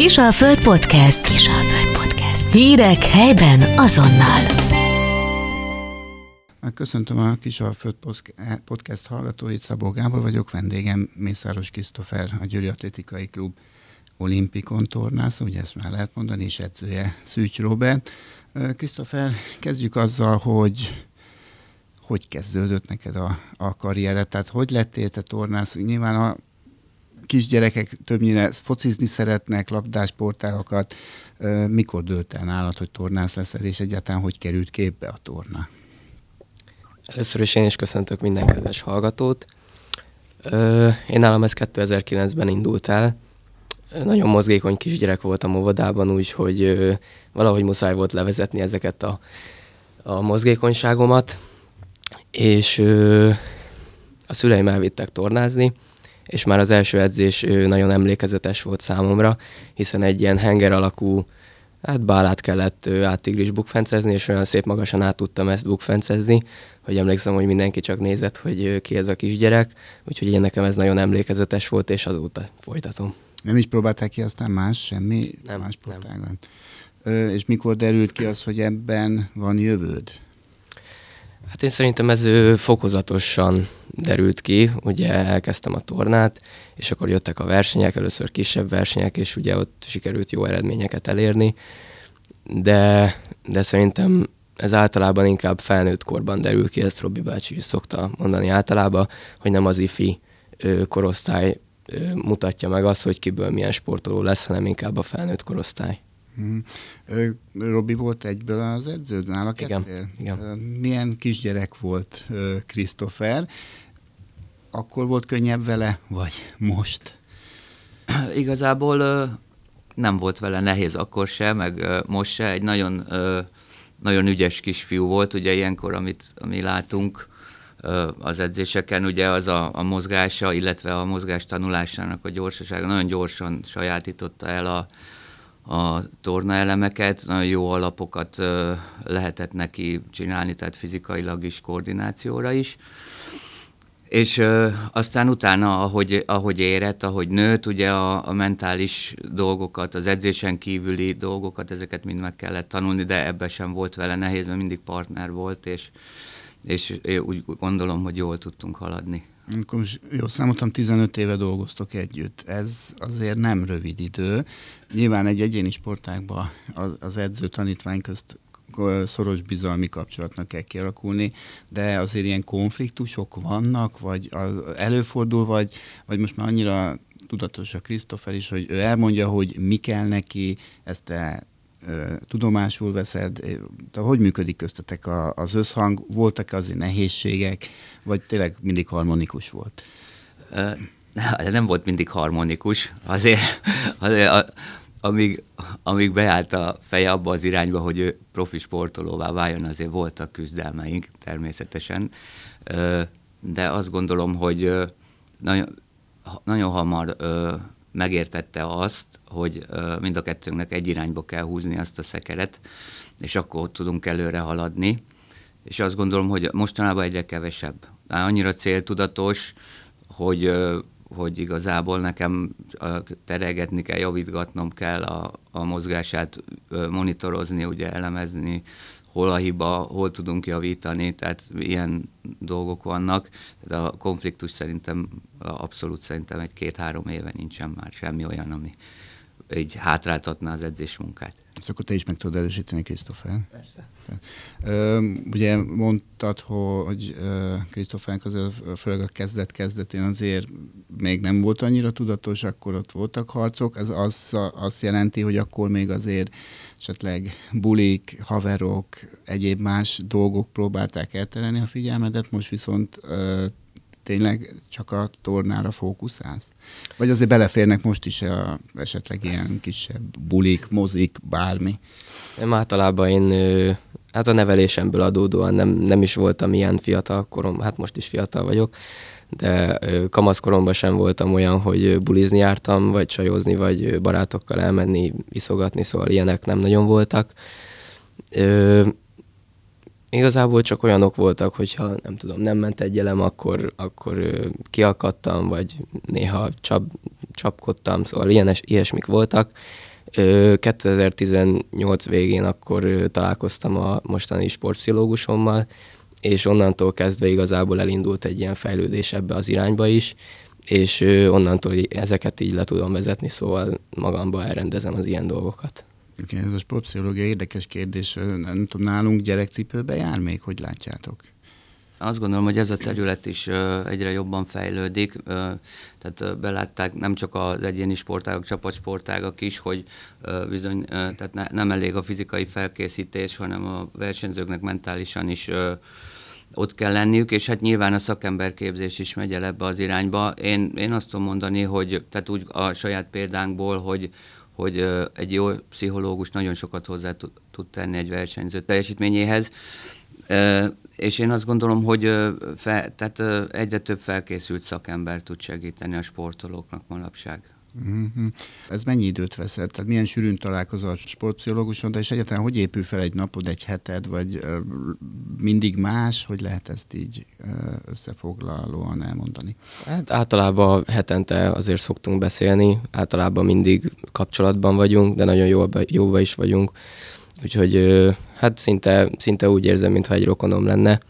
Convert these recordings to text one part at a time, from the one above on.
Kisalföld Podcast. Kisalföld Podcast. Hírek helyben azonnal. Köszöntöm a Kisalföld Podcast hallgatóit, Szabó Gábor vagyok, vendégem Mészáros Krisztofer, a Győri Atlétikai Klub olimpikon tornász, ugye ezt már lehet mondani, és edzője Szűcs Robert. Krisztofer, kezdjük azzal, hogy hogy kezdődött neked a, a karriered? Tehát hogy lettél te tornász? Nyilván a kisgyerekek többnyire focizni szeretnek, labdásportálokat. Mikor dőlt el nálad, hogy tornász leszel, és egyáltalán hogy került képbe a torna? Először is én is köszöntök minden kedves hallgatót. Én nálam ez 2009-ben indult el. Nagyon mozgékony kisgyerek voltam óvodában, úgyhogy valahogy muszáj volt levezetni ezeket a, a mozgékonyságomat, és a szüleim elvittek tornázni, és már az első edzés nagyon emlékezetes volt számomra, hiszen egy ilyen henger alakú hát bálát kellett áttigris bukfencezni, és olyan szép magasan át tudtam ezt bukfencezni, hogy emlékszem, hogy mindenki csak nézett, hogy ki ez a kisgyerek, úgyhogy én nekem ez nagyon emlékezetes volt, és azóta folytatom. Nem is próbálták ki aztán más, semmi nem, más sportágon? És mikor derült ki az, hogy ebben van jövőd? Hát én szerintem ez fokozatosan derült ki, ugye elkezdtem a tornát, és akkor jöttek a versenyek, először kisebb versenyek, és ugye ott sikerült jó eredményeket elérni, de, de szerintem ez általában inkább felnőtt korban derül ki, ezt Robi bácsi is szokta mondani általában, hogy nem az ifi korosztály mutatja meg azt, hogy kiből milyen sportoló lesz, hanem inkább a felnőtt korosztály. Hmm. Robi volt egyből az edződ, nála igen, kezdtél? Igen. Milyen kisgyerek volt Christopher? Akkor volt könnyebb vele, vagy most? Igazából nem volt vele nehéz akkor se, meg most se. Egy nagyon, nagyon ügyes kisfiú volt, ugye ilyenkor, amit mi látunk az edzéseken, ugye az a, a mozgása, illetve a mozgás tanulásának a gyorsasága nagyon gyorsan sajátította el a, a tornaelemeket, nagyon jó alapokat lehetett neki csinálni, tehát fizikailag is, koordinációra is. És ö, aztán utána, ahogy, ahogy érett, ahogy nőtt, ugye a, a mentális dolgokat, az edzésen kívüli dolgokat, ezeket mind meg kellett tanulni, de ebben sem volt vele nehéz, mert mindig partner volt, és, és úgy gondolom, hogy jól tudtunk haladni. Amikor most jól számoltam, 15 éve dolgoztok együtt. Ez azért nem rövid idő. Nyilván egy egyéni sportágban az, az edző tanítvány közt szoros bizalmi kapcsolatnak kell kialakulni, de azért ilyen konfliktusok vannak, vagy az előfordul, vagy, vagy most már annyira tudatos a Krisztofer is, hogy ő elmondja, hogy mi kell neki, ezt te tudomásul veszed, de hogy működik köztetek az összhang, voltak azért nehézségek, vagy tényleg mindig harmonikus volt? Nem volt mindig harmonikus, azért, azért amíg, amíg beállt a feje abba az irányba, hogy ő profi sportolóvá váljon, azért voltak küzdelmeink természetesen, de azt gondolom, hogy nagyon, nagyon hamar megértette azt, hogy mind a kettőnknek egy irányba kell húzni azt a szekeret, és akkor ott tudunk előre haladni. És azt gondolom, hogy mostanában egyre kevesebb. Annyira céltudatos, hogy hogy igazából nekem teregetni kell, javítgatnom kell a, a mozgását, monitorozni, ugye elemezni, hol a hiba, hol tudunk javítani, tehát ilyen dolgok vannak. Tehát a konfliktus szerintem abszolút szerintem egy két-három éve nincsen már semmi olyan, ami így hátráltatná az edzés munkát. Ezt akkor te is meg tudod erősíteni, Krisztofer? Persze. Ö, ugye mondtad, hogy Krisztofernek azért főleg a kezdet-kezdetén azért még nem volt annyira tudatos, akkor ott voltak harcok. Ez az, azt jelenti, hogy akkor még azért esetleg bulik, haverok, egyéb más dolgok próbálták elterelni a figyelmedet, most viszont ö, tényleg csak a tornára fókuszálsz? Vagy azért beleférnek most is a, esetleg ilyen kisebb bulik, mozik, bármi? Nem általában én, hát a nevelésemből adódóan nem, nem is voltam ilyen fiatal korom, hát most is fiatal vagyok, de kamaszkoromban sem voltam olyan, hogy bulizni jártam, vagy csajozni, vagy barátokkal elmenni, iszogatni, szóval ilyenek nem nagyon voltak. Igazából csak olyanok voltak, hogyha nem tudom, nem ment egy elem, akkor, akkor kiakadtam, vagy néha csap, csapkodtam, szóval ilyenes, ilyesmik voltak, 2018 végén akkor találkoztam a mostani sportpszichológusommal, és onnantól kezdve igazából elindult egy ilyen fejlődés ebbe az irányba is, és onnantól ezeket így le tudom vezetni, szóval magamba elrendezem az ilyen dolgokat. Okay, ez a sportpszichológia érdekes kérdés. Nem tudom, nálunk gyerekcipőbe jár még, hogy látjátok? Azt gondolom, hogy ez a terület is egyre jobban fejlődik, tehát belátták nem csak az egyéni sportágok, csapatsportágak is, hogy bizony tehát nem elég a fizikai felkészítés, hanem a versenyzőknek mentálisan is ott kell lenniük, és hát nyilván a szakemberképzés is megy el ebbe az irányba. Én, én azt tudom mondani, hogy tehát úgy a saját példánkból, hogy, hogy egy jó pszichológus nagyon sokat hozzá tud, tud tenni egy versenyző teljesítményéhez, és én azt gondolom, hogy fe, tehát egyre több felkészült szakember tud segíteni a sportolóknak manapság. Mm-hmm. Ez mennyi időt vesz el? Tehát milyen sűrűn találkozol a sportpszichológuson, és egyáltalán hogy épül fel egy napod, egy heted, vagy mindig más? Hogy lehet ezt így összefoglalóan elmondani? Hát általában hetente azért szoktunk beszélni, általában mindig kapcsolatban vagyunk, de nagyon jóba, jóba is vagyunk. Úgyhogy hát szinte, szinte úgy érzem, mintha egy rokonom lenne.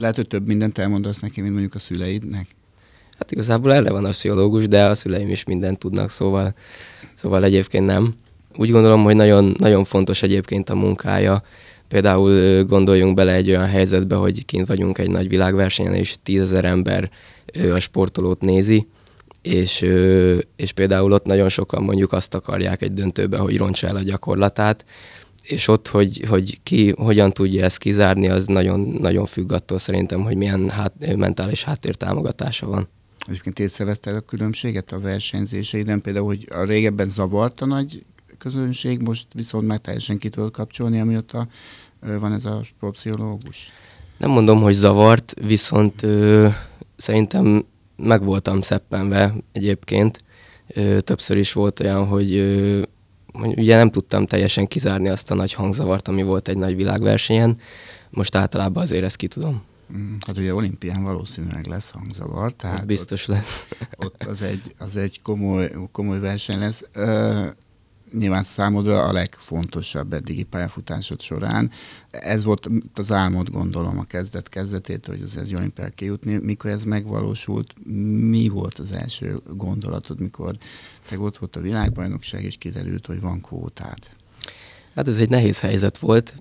Lehet, hogy több mindent elmondasz neki, mint mondjuk a szüleidnek? Hát igazából erre van a pszichológus, de a szüleim is mindent tudnak, szóval, szóval egyébként nem. Úgy gondolom, hogy nagyon, nagyon fontos egyébként a munkája. Például gondoljunk bele egy olyan helyzetbe, hogy kint vagyunk egy nagy világversenyen, és tízezer ember a sportolót nézi, és, és például ott nagyon sokan mondjuk azt akarják egy döntőbe, hogy roncsa el a gyakorlatát, és ott, hogy, hogy ki hogyan tudja ezt kizárni, az nagyon, nagyon függ attól szerintem, hogy milyen hát, mentális háttértámogatása van. Egyébként észrevezted a különbséget a versenyzéseiden, például, hogy a régebben zavart a nagy közönség, most viszont már teljesen ki tudod kapcsolni, amióta van ez a sportpszichológus? Nem mondom, hogy zavart, viszont ö, szerintem meg voltam szeppenve egyébként. Többször is volt olyan, hogy, hogy ugye nem tudtam teljesen kizárni azt a nagy hangzavart, ami volt egy nagy világversenyen. Most általában azért ezt ki tudom. Mm, hát ugye olimpián valószínűleg lesz hangzavar. Tehát ott biztos ott, lesz. ott az egy, az egy komoly, komoly verseny lesz. Nyilván számodra a legfontosabb eddigi pályafutásod során. Ez volt az álmod, gondolom, a kezdet kezdetét, hogy az egy olimpiára kijutni. Mikor ez megvalósult, mi volt az első gondolatod, mikor te ott volt a világbajnokság, és kiderült, hogy van kvótád? Hát ez egy nehéz helyzet volt.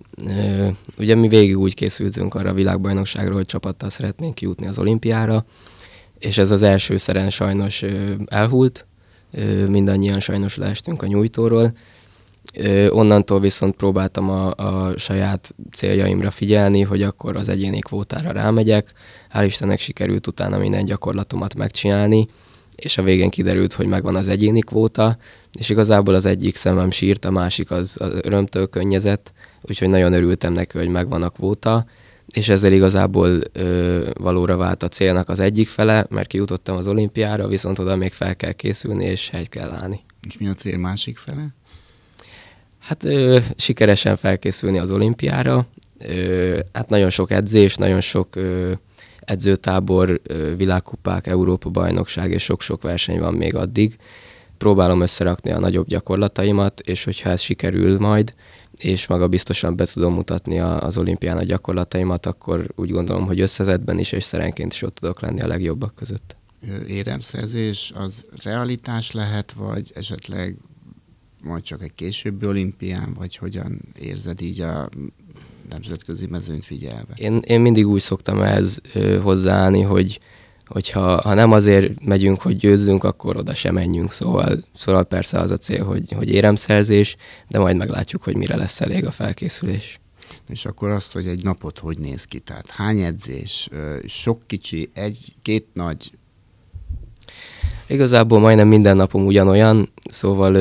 Ugye mi végig úgy készültünk arra a világbajnokságra, hogy csapattal szeretnénk kijutni az olimpiára, és ez az első szeren sajnos elhult, mindannyian sajnos leestünk a nyújtóról. Onnantól viszont próbáltam a, a saját céljaimra figyelni, hogy akkor az egyéni kvótára rámegyek. Hál' Istennek sikerült utána minden gyakorlatomat megcsinálni, és a végén kiderült, hogy megvan az egyéni kvóta, és igazából az egyik szemem sírt, a másik az, az örömtől könnyezett, úgyhogy nagyon örültem neki, hogy megvan a kvóta, és ezzel igazából ö, valóra vált a célnak az egyik fele, mert kijutottam az olimpiára, viszont oda még fel kell készülni, és hegy kell állni. És mi a cél másik fele? Hát ö, sikeresen felkészülni az olimpiára, ö, hát nagyon sok edzés, nagyon sok ö, edzőtábor, világkupák, Európa-bajnokság és sok-sok verseny van még addig. Próbálom összerakni a nagyobb gyakorlataimat, és hogyha ez sikerül majd, és maga biztosan be tudom mutatni az olimpián a gyakorlataimat, akkor úgy gondolom, hogy összetettben is és szerenként is ott tudok lenni a legjobbak között. Éremszerzés az realitás lehet, vagy esetleg majd csak egy későbbi olimpián, vagy hogyan érzed így a nemzetközi mezőnyt figyelve? Én, én mindig úgy szoktam ehhez hozzáállni, hogy hogyha ha nem azért megyünk, hogy győzzünk, akkor oda sem menjünk. Szóval, szóval persze az a cél, hogy, hogy éremszerzés, de majd meglátjuk, hogy mire lesz elég a felkészülés. És akkor azt, hogy egy napot hogy néz ki? Tehát hány edzés, sok kicsi, egy, két nagy? Igazából majdnem minden napom ugyanolyan, szóval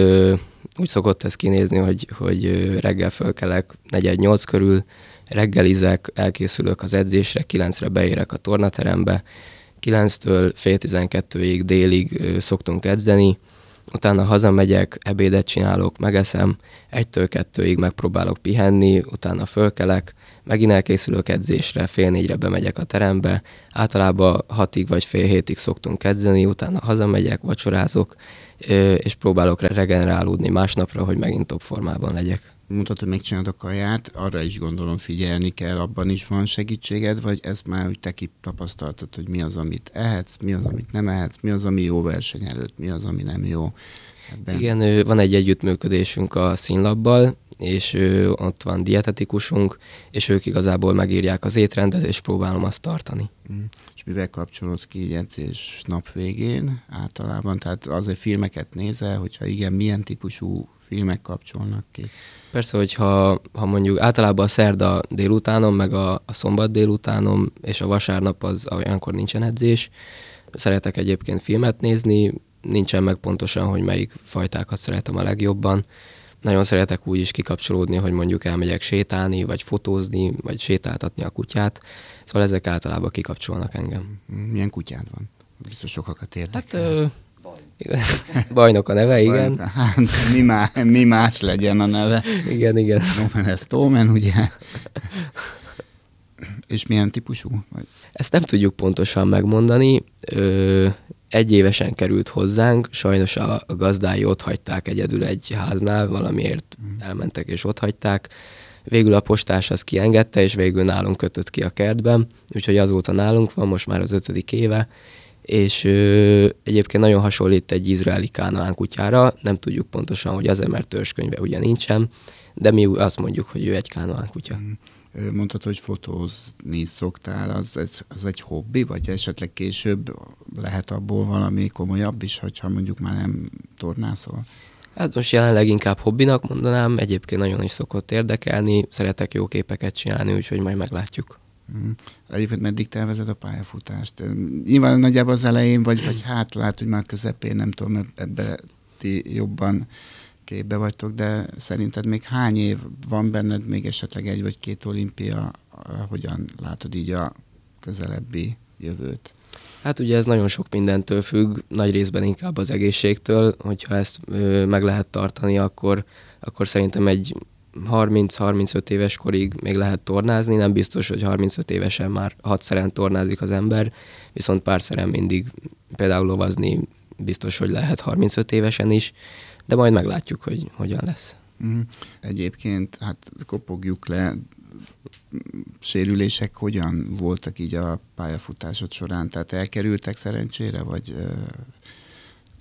úgy szokott ez kinézni, hogy, hogy reggel fölkelek 4-8 körül, reggelizek, elkészülök az edzésre, 9-re beérek a tornaterembe, 9-től fél 12-ig délig szoktunk edzeni, utána hazamegyek, ebédet csinálok, megeszem, 1-től 2-ig megpróbálok pihenni, utána fölkelek, megint elkészülök edzésre, fél négyre bemegyek a terembe, általában hatig vagy fél hétig szoktunk edzeni, utána hazamegyek, vacsorázok, és próbálok regenerálódni másnapra, hogy megint top formában legyek. Mondtad, hogy megcsinálod a kaját, arra is gondolom figyelni kell, abban is van segítséged, vagy ezt már úgy te tapasztaltad, hogy mi az, amit ehetsz, mi az, amit nem ehetsz, mi az, ami jó verseny előtt, mi az, ami nem jó. Ebben. Igen, van egy együttműködésünk a színlabbal, és ott van dietetikusunk, és ők igazából megírják az étrendet, és próbálom azt tartani. Mm. És mivel kapcsolódsz ki egy edzés nap végén általában? Tehát azért filmeket nézel, hogyha igen, milyen típusú filmek kapcsolnak ki? Persze, hogyha ha mondjuk általában a szerda délutánom, meg a, a szombat délutánom, és a vasárnap az olyankor nincsen edzés. Szeretek egyébként filmet nézni, nincsen meg pontosan, hogy melyik fajtákat szeretem a legjobban. Nagyon szeretek úgy is kikapcsolódni, hogy mondjuk elmegyek sétálni, vagy fotózni, vagy sétáltatni a kutyát. Szóval ezek általában kikapcsolnak engem. Milyen kutyád van? Biztos sokakat érdekel. Hát, ö, Bajnok a neve, igen. Bajnok, hát, mi, má, mi más legyen a neve. Igen, igen. Nomen ez Tómen, ugye? És milyen típusú? Vagy? Ezt nem tudjuk pontosan megmondani. Ö, egy évesen került hozzánk, sajnos a, gazdái ott hagyták egyedül egy háznál, valamiért mm. elmentek és ott hagyták. Végül a postás az kiengedte, és végül nálunk kötött ki a kertben, úgyhogy azóta nálunk van, most már az ötödik éve, és ö, egyébként nagyon hasonlít egy izraeli kánaán kutyára, nem tudjuk pontosan, hogy az mert törzskönyve ugye nincsen, de mi azt mondjuk, hogy ő egy kánaán kutya. Mm. Mondtad, hogy fotózni szoktál, az, az, az egy hobbi, vagy esetleg később lehet abból valami komolyabb is, hogyha mondjuk már nem tornászol? Hát most jelenleg inkább hobbinak mondanám, egyébként nagyon is szokott érdekelni, szeretek jó képeket csinálni, úgyhogy majd meglátjuk. Mm. Egyébként meddig tervezed a pályafutást? Nyilván nagyjából az elején, vagy, vagy hát lehet, hogy már közepén, nem tudom, ebbe ti jobban képbe vagytok, de szerinted még hány év van benned, még esetleg egy vagy két olimpia, hogyan látod így a közelebbi jövőt? Hát ugye ez nagyon sok mindentől függ, nagy részben inkább az egészségtől, hogyha ezt ö, meg lehet tartani, akkor, akkor szerintem egy 30-35 éves korig még lehet tornázni, nem biztos, hogy 35 évesen már hatszeren tornázik az ember, viszont párszeren mindig például lovazni biztos, hogy lehet 35 évesen is, de majd meglátjuk, hogy hogyan lesz. Mm. Egyébként, hát kopogjuk le, sérülések hogyan voltak így a pályafutásod során? Tehát elkerültek szerencsére, vagy...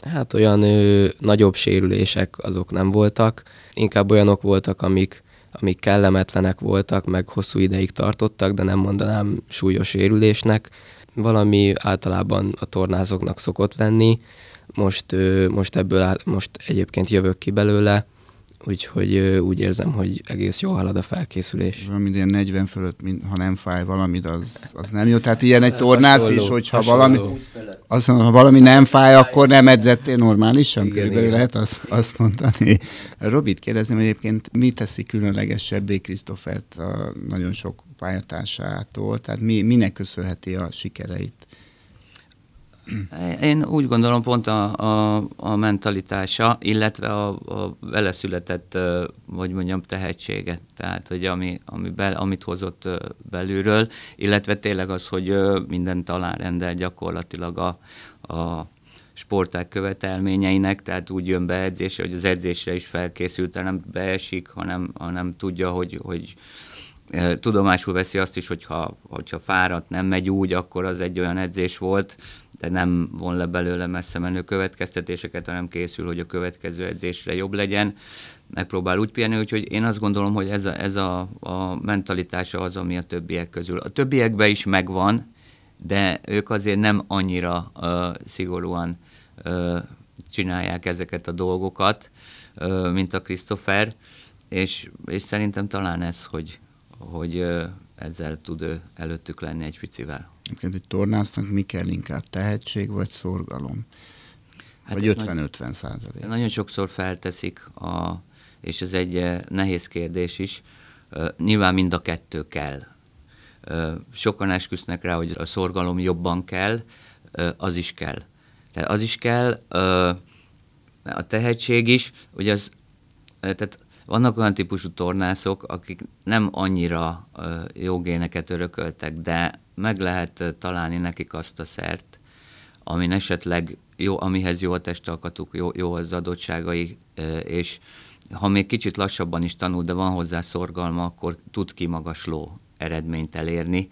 Hát olyan ö, nagyobb sérülések azok nem voltak, inkább olyanok voltak, amik, amik kellemetlenek voltak, meg hosszú ideig tartottak, de nem mondanám súlyos sérülésnek. Valami általában a tornázóknak szokott lenni, most, most ebből most egyébként jövök ki belőle, úgyhogy úgy érzem, hogy egész jól halad a felkészülés. Valami ilyen 40 fölött, ha nem fáj valamit, az, az nem jó. Tehát ilyen egy tornász is, hogyha hasonló. valami, azt mondom, ha valami nem fáj, akkor nem edzettél normálisan, igen, körülbelül igen. lehet azt, azt mondani. Robit kérdezném egyébként, mi teszi különlegesebbé Krisztofert a nagyon sok pályatársától? Tehát mi, minek köszönheti a sikereit? Én úgy gondolom pont a, a, a mentalitása, illetve a, a vele született, vagy mondjam, tehetsége. Tehát, hogy ami, ami be, amit hozott belülről, illetve tényleg az, hogy minden rendel gyakorlatilag a, a sporták követelményeinek, tehát úgy jön be edzésre, hogy az edzésre is felkészült, nem beesik, hanem, hanem tudja, hogy, hogy tudomásul veszi azt is, hogyha, hogyha fáradt, nem megy úgy, akkor az egy olyan edzés volt, de nem von le belőle messze menő következtetéseket, hanem készül, hogy a következő edzésre jobb legyen, megpróbál úgy pihenni, úgyhogy én azt gondolom, hogy ez a, ez a, a mentalitása az, ami a többiek közül. A többiekben is megvan, de ők azért nem annyira uh, szigorúan uh, csinálják ezeket a dolgokat, uh, mint a Christopher, és, és szerintem talán ez, hogy, hogy uh, ezzel tud előttük lenni egy picivel. Egyébként egy tornásznak mi kell inkább, tehetség vagy szorgalom? Hát vagy 50-50 százalék? Nagyon sokszor felteszik, a, és ez egy eh, nehéz kérdés is, nyilván mind a kettő kell. Sokan esküsznek rá, hogy a szorgalom jobban kell, az is kell. Tehát az is kell, a tehetség is, hogy az, tehát vannak olyan típusú tornászok, akik nem annyira jó géneket örököltek, de meg lehet találni nekik azt a szert, amin esetleg jó, amihez jó a testalkatuk, jó, jó az adottságai, és ha még kicsit lassabban is tanul, de van hozzá szorgalma, akkor tud kimagasló eredményt elérni,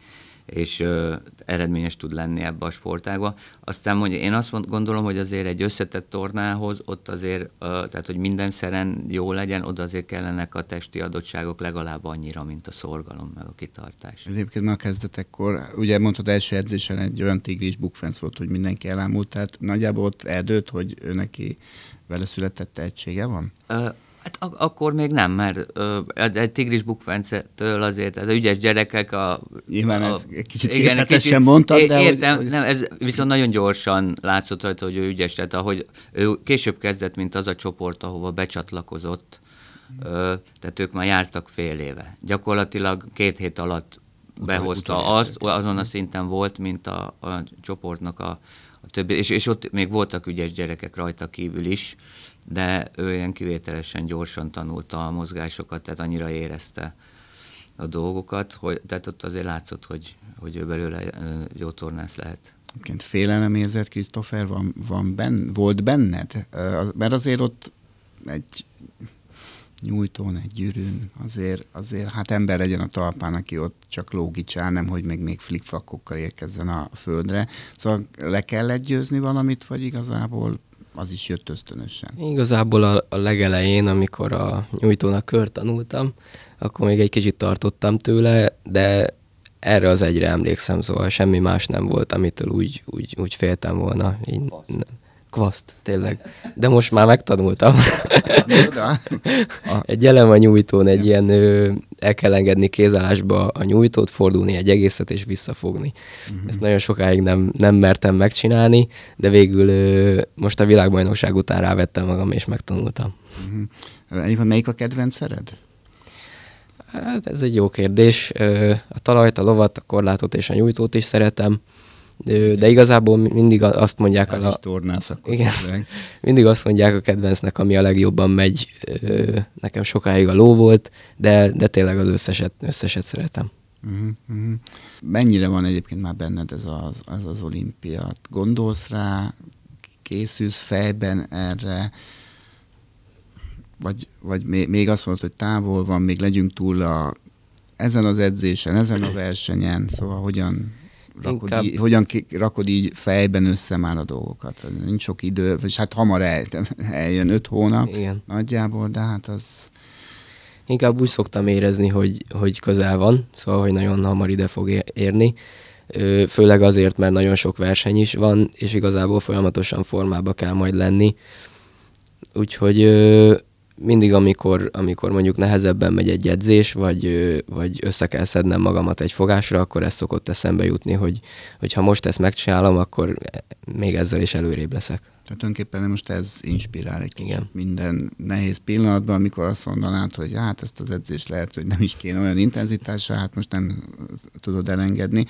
és ö, eredményes tud lenni ebbe a sportágba. Aztán mondja, én azt gondolom, hogy azért egy összetett tornához, ott azért, ö, tehát hogy minden szeren jó legyen, oda azért kellenek a testi adottságok legalább annyira, mint a szorgalom, meg a kitartás. Ez egyébként már a kezdetekkor, ugye mondtad első edzésen egy olyan tigris bukfenc volt, hogy mindenki elámult, tehát nagyjából ott eldőtt, hogy ő neki vele született tehetsége van? Ö, Hát ak- akkor még nem, mert ö, egy tigris bukfencetől azért, az ügyes gyerekek a... Nyilván a, ez kicsit igen, kicsit, mondtad, de... Értem, hogy, nem, ez viszont nagyon gyorsan látszott rajta, hogy ő ügyes, tehát ahogy ő később kezdett, mint az a csoport, ahova becsatlakozott, ö, tehát ők már jártak fél éve. Gyakorlatilag két hét alatt behozta azt, azon a szinten volt, mint a, a csoportnak a, a többi, és, és ott még voltak ügyes gyerekek rajta kívül is, de ő ilyen kivételesen gyorsan tanulta a mozgásokat, tehát annyira érezte a dolgokat, hogy, tehát ott azért látszott, hogy, hogy ő belőle jó tornász lehet. Egyébként félelemérzet, Christopher, van, van ben, volt benned? Mert azért ott egy nyújtón, egy gyűrűn, azért, azért hát ember legyen a talpán, aki ott csak lógicsál, nem hogy meg még flikflakokkal érkezzen a földre. Szóval le kell győzni valamit, vagy igazából az is jött ösztönösen? Igazából a, a legelején, amikor a nyújtónak kört tanultam, akkor még egy kicsit tartottam tőle, de erre az egyre emlékszem, szóval semmi más nem volt, amitől úgy, úgy, úgy féltem volna. Így, kvaszt, tényleg. De most már megtanultam. egy elem a nyújtón, egy ilyen ö, el kell engedni kézállásba a nyújtót, fordulni egy egészet és visszafogni. Uh-huh. Ezt nagyon sokáig nem, nem mertem megcsinálni, de végül ö, most a világbajnokság után rávettem magam és megtanultam. Uh-huh. Melyik a kedvencered? Hát ez egy jó kérdés. A talajt, a lovat, a korlátot és a nyújtót is szeretem de igazából mindig azt mondják... a, tornász, akkor igen, mindig azt mondják a kedvencnek, ami a legjobban megy. Nekem sokáig a ló volt, de, de tényleg az összeset, összeset szeretem. Uh-huh, uh-huh. Mennyire van egyébként már benned ez az, ez az olimpia? Gondolsz rá, készülsz fejben erre, vagy, vagy még, még azt mondod, hogy távol van, még legyünk túl a, ezen az edzésen, ezen a versenyen, szóval hogyan, rakod Inkább... így, hogyan rakod így fejben össze már a dolgokat? Nincs sok idő, és hát hamar el, eljön öt hónap Igen. nagyjából, de hát az... Inkább úgy szoktam érezni, hogy, hogy közel van, szóval, hogy nagyon hamar ide fog érni. Főleg azért, mert nagyon sok verseny is van, és igazából folyamatosan formába kell majd lenni. Úgyhogy mindig, amikor, amikor mondjuk nehezebben megy egy edzés, vagy, vagy össze kell szednem magamat egy fogásra, akkor ez szokott eszembe jutni, hogy, hogy ha most ezt megcsinálom, akkor még ezzel is előrébb leszek. Tehát tulajdonképpen most ez inspirál egy kicsit Igen. minden nehéz pillanatban, amikor azt mondanád, hogy hát ezt az edzést lehet, hogy nem is kéne olyan intenzitásra, hát most nem tudod elengedni.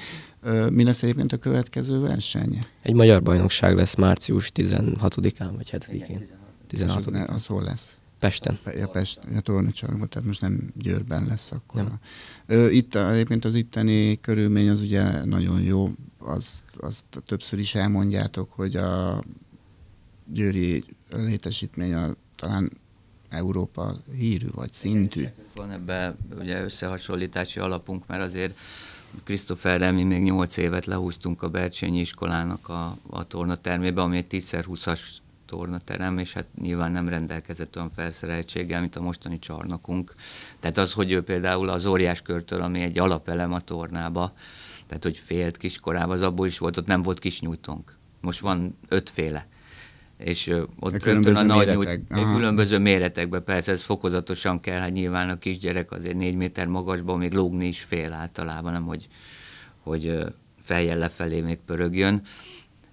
Mi lesz egyébként a következő verseny? Egy magyar bajnokság lesz március 16-án vagy 7-én. 16 Az, az hol lesz? Pesten. Ja, Pest, a tornacsarnokban, tehát most nem Győrben lesz akkor. Nem. Ö, itt egyébként az itteni körülmény az ugye nagyon jó, azt, azt többször is elmondjátok, hogy a győri létesítmény a, talán Európa hírű vagy szintű. Van ebbe ugye összehasonlítási alapunk, mert azért Christopherrel mi még 8 évet lehúztunk a Bercsényi iskolának a, a tornatermébe, ami egy 10x20-as tornaterem, és hát nyilván nem rendelkezett olyan felszereltséggel, mint a mostani csarnokunk. Tehát az, hogy ő például az óriás körtől, ami egy alapelem a tornába, tehát hogy félt kiskorában, az abból is volt, ott nem volt kis nyújtónk. Most van ötféle. És ott rögtön a nagy méretek. nyújt, különböző méretekben, persze ez fokozatosan kell, hát nyilván a kisgyerek azért négy méter magasban még lógni is fél általában, nem hogy, hogy fejjel lefelé még pörögjön.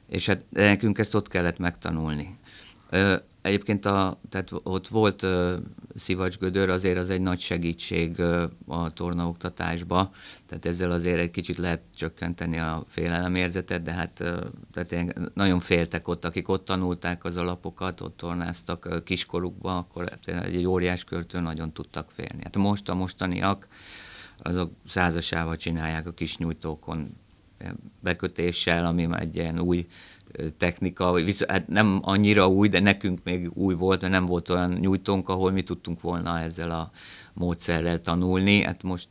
És hát nekünk ezt ott kellett megtanulni. Egyébként a, tehát ott volt uh, szivacsgödör, azért az egy nagy segítség uh, a tornaoktatásba, tehát ezzel azért egy kicsit lehet csökkenteni a félelemérzetet, de hát tehát nagyon féltek ott, akik ott tanulták az alapokat, ott tornáztak kiskorukba, akkor egy óriás költő nagyon tudtak félni. Hát most a mostaniak, azok százasával csinálják a kis nyújtókon bekötéssel, ami már egy ilyen új technika, viszont hát nem annyira új, de nekünk még új volt, mert nem volt olyan nyújtónk, ahol mi tudtunk volna ezzel a módszerrel tanulni. Hát most,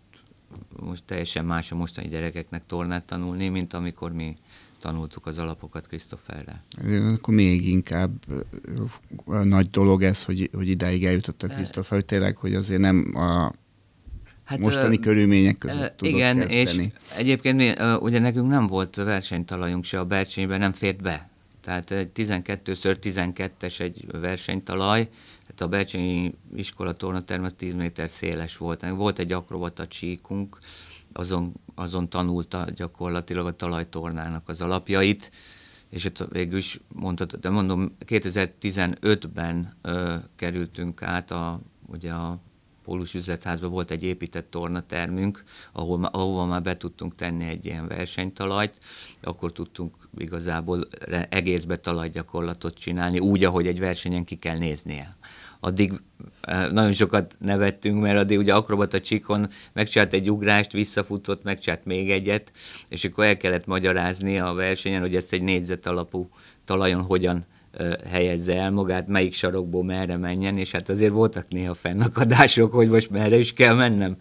most teljesen más a mostani gyerekeknek tornát tanulni, mint amikor mi tanultuk az alapokat Krisztoferrel. Akkor még inkább nagy dolog ez, hogy, hogy idáig eljutott a Krisztofer, hogy tényleg, hogy azért nem a Hát, mostani uh, körülmények között tudod Igen, kezdeni. és egyébként mi, uh, ugye nekünk nem volt versenytalajunk se a Bercsényben, nem fért be. Tehát egy 12x12-es egy versenytalaj, hát a Bercsényi iskola tornaterm az 10 méter széles volt. Volt egy akrobata csíkunk, azon, azon tanulta gyakorlatilag a talajtornának az alapjait, és ott végül is mondtad, de mondom, 2015-ben ö, kerültünk át a, ugye a Pólus üzletházban volt egy épített tornatermünk, ahol, ahova már be tudtunk tenni egy ilyen versenytalajt, akkor tudtunk igazából egészbe talajgyakorlatot csinálni, úgy, ahogy egy versenyen ki kell néznie. Addig eh, nagyon sokat nevettünk, mert addig ugye akrobata csikon megcsinált egy ugrást, visszafutott, megcsinált még egyet, és akkor el kellett magyarázni a versenyen, hogy ezt egy négyzet alapú talajon hogyan helyezze el magát, melyik sarokból merre menjen, és hát azért voltak néha fennakadások, hogy most merre is kell mennem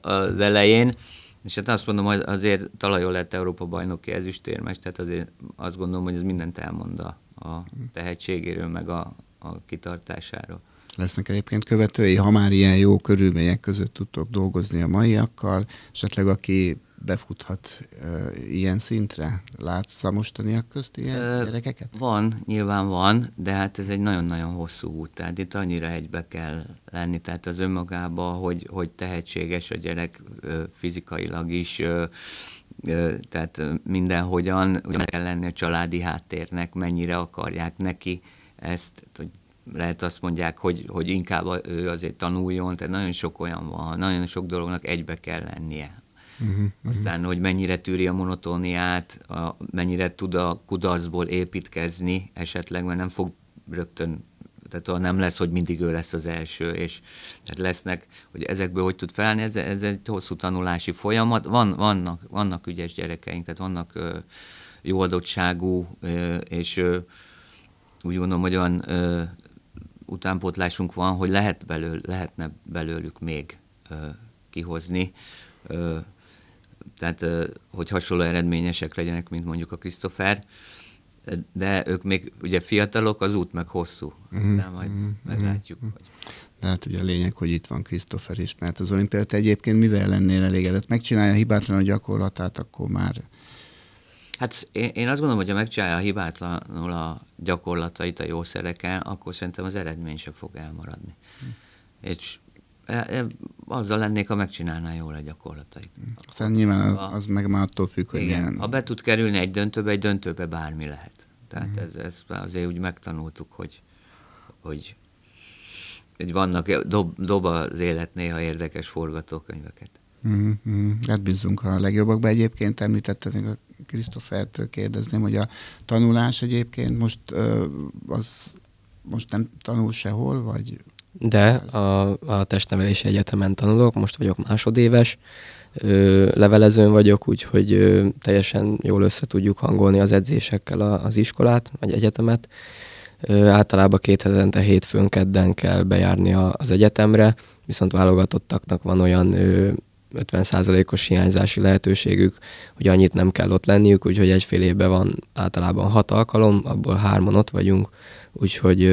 az elején. És hát azt mondom, hogy azért talajon lett Európa bajnoki ezüstérmes, tehát azért azt gondolom, hogy ez mindent elmond a, a tehetségéről, meg a, a kitartásáról. Lesznek egyébként követői, ha már ilyen jó körülmények között tudtok dolgozni a maiakkal, esetleg aki befuthat uh, ilyen szintre? Látsz a mostaniak közt ilyen uh, gyerekeket? Van, nyilván van, de hát ez egy nagyon-nagyon hosszú út, tehát itt annyira egybe kell lenni, tehát az önmagában, hogy, hogy tehetséges a gyerek uh, fizikailag is, uh, tehát mindenhogyan ugye kell lenni a családi háttérnek, mennyire akarják neki ezt, hogy lehet azt mondják, hogy, hogy inkább ő azért tanuljon, tehát nagyon sok olyan van, nagyon sok dolognak egybe kell lennie. Uh-huh, Aztán, hogy mennyire tűri a monotóniát, a, mennyire tud a kudarcból építkezni esetleg, mert nem fog rögtön tehát nem lesz, hogy mindig ő lesz az első, és tehát lesznek, hogy ezekből hogy tud felelni, ez, ez egy hosszú tanulási folyamat. Van, vannak, vannak ügyes gyerekeink, tehát vannak ö, jó adottságú, ö, és ö, úgy gondolom, hogy olyan ö, utánpótlásunk van, hogy lehet belőle, lehetne belőlük még ö, kihozni. Ö, tehát hogy hasonló eredményesek legyenek, mint mondjuk a Christopher, de ők még ugye fiatalok, az út meg hosszú. Aztán mm-hmm. majd mm-hmm. meglátjuk. Mm-hmm. Hogy... De hát ugye a lényeg, hogy itt van Christopher is, mert az olimpiát egyébként mivel lennél elégedett? Megcsinálja hibátlan a gyakorlatát, akkor már... Hát én, én azt gondolom, hogy ha megcsinálja hibátlanul a gyakorlatait a jószerekkel, akkor szerintem az eredmény sem fog elmaradni. Hm. És azzal lennék, ha megcsinálná jól a gyakorlatait. Aztán nyilván az, az meg már attól függ, hogy igen, milyen... Ha be tud kerülni egy döntőbe, egy döntőbe bármi lehet. Tehát mm. ez, ez azért úgy megtanultuk, hogy, hogy, hogy vannak, dob, dob az élet néha érdekes forgatókönyveket. Mm-hmm. Hát bízunk a legjobbakba. Egyébként említetted a Krisztofertől kérdezném, hogy a tanulás egyébként most az most nem tanul sehol, vagy de a, a testnevelési egyetemen tanulok, most vagyok másodéves, ö, levelezőn vagyok, úgyhogy ö, teljesen jól össze tudjuk hangolni az edzésekkel a, az iskolát, vagy egyetemet. Ö, általában két hetente hétfőn kedden kell bejárni a, az egyetemre, viszont válogatottaknak van olyan ö, 50%-os hiányzási lehetőségük, hogy annyit nem kell ott lenniük, úgyhogy egy fél évben van általában hat alkalom, abból hárman ott vagyunk, úgyhogy,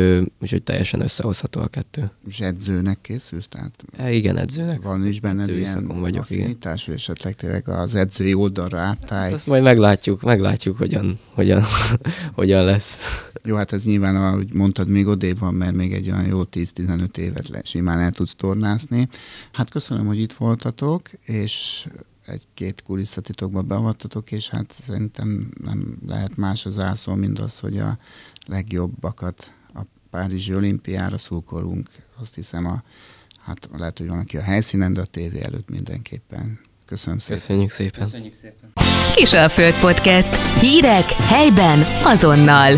úgyhogy teljesen összehozható a kettő. És edzőnek készülsz? Tehát e, igen, edzőnek. Van is benned ilyen vagyok, affinitás, igen. esetleg tényleg az edzői oldalra átállj? Hát azt majd meglátjuk, meglátjuk, hogyan, hogyan, hogyan lesz. Jó, hát ez nyilván, ahogy mondtad, még odébb van, mert még egy olyan jó 10-15 évet le, simán el tudsz tornászni. Hát köszönöm, hogy itt voltatok, és egy-két kulisszatitokba beavattatok, és hát szerintem nem lehet más az ászó, mint az, hogy a legjobbakat a Párizsi olimpiára szurkolunk, azt hiszem a, hát lehet, hogy van aki a helyszínen, de a tévé előtt mindenképpen. Köszönöm szépen. Köszönjük szépen. Köszönjük szépen. Kisalföld Podcast. Hírek helyben azonnal.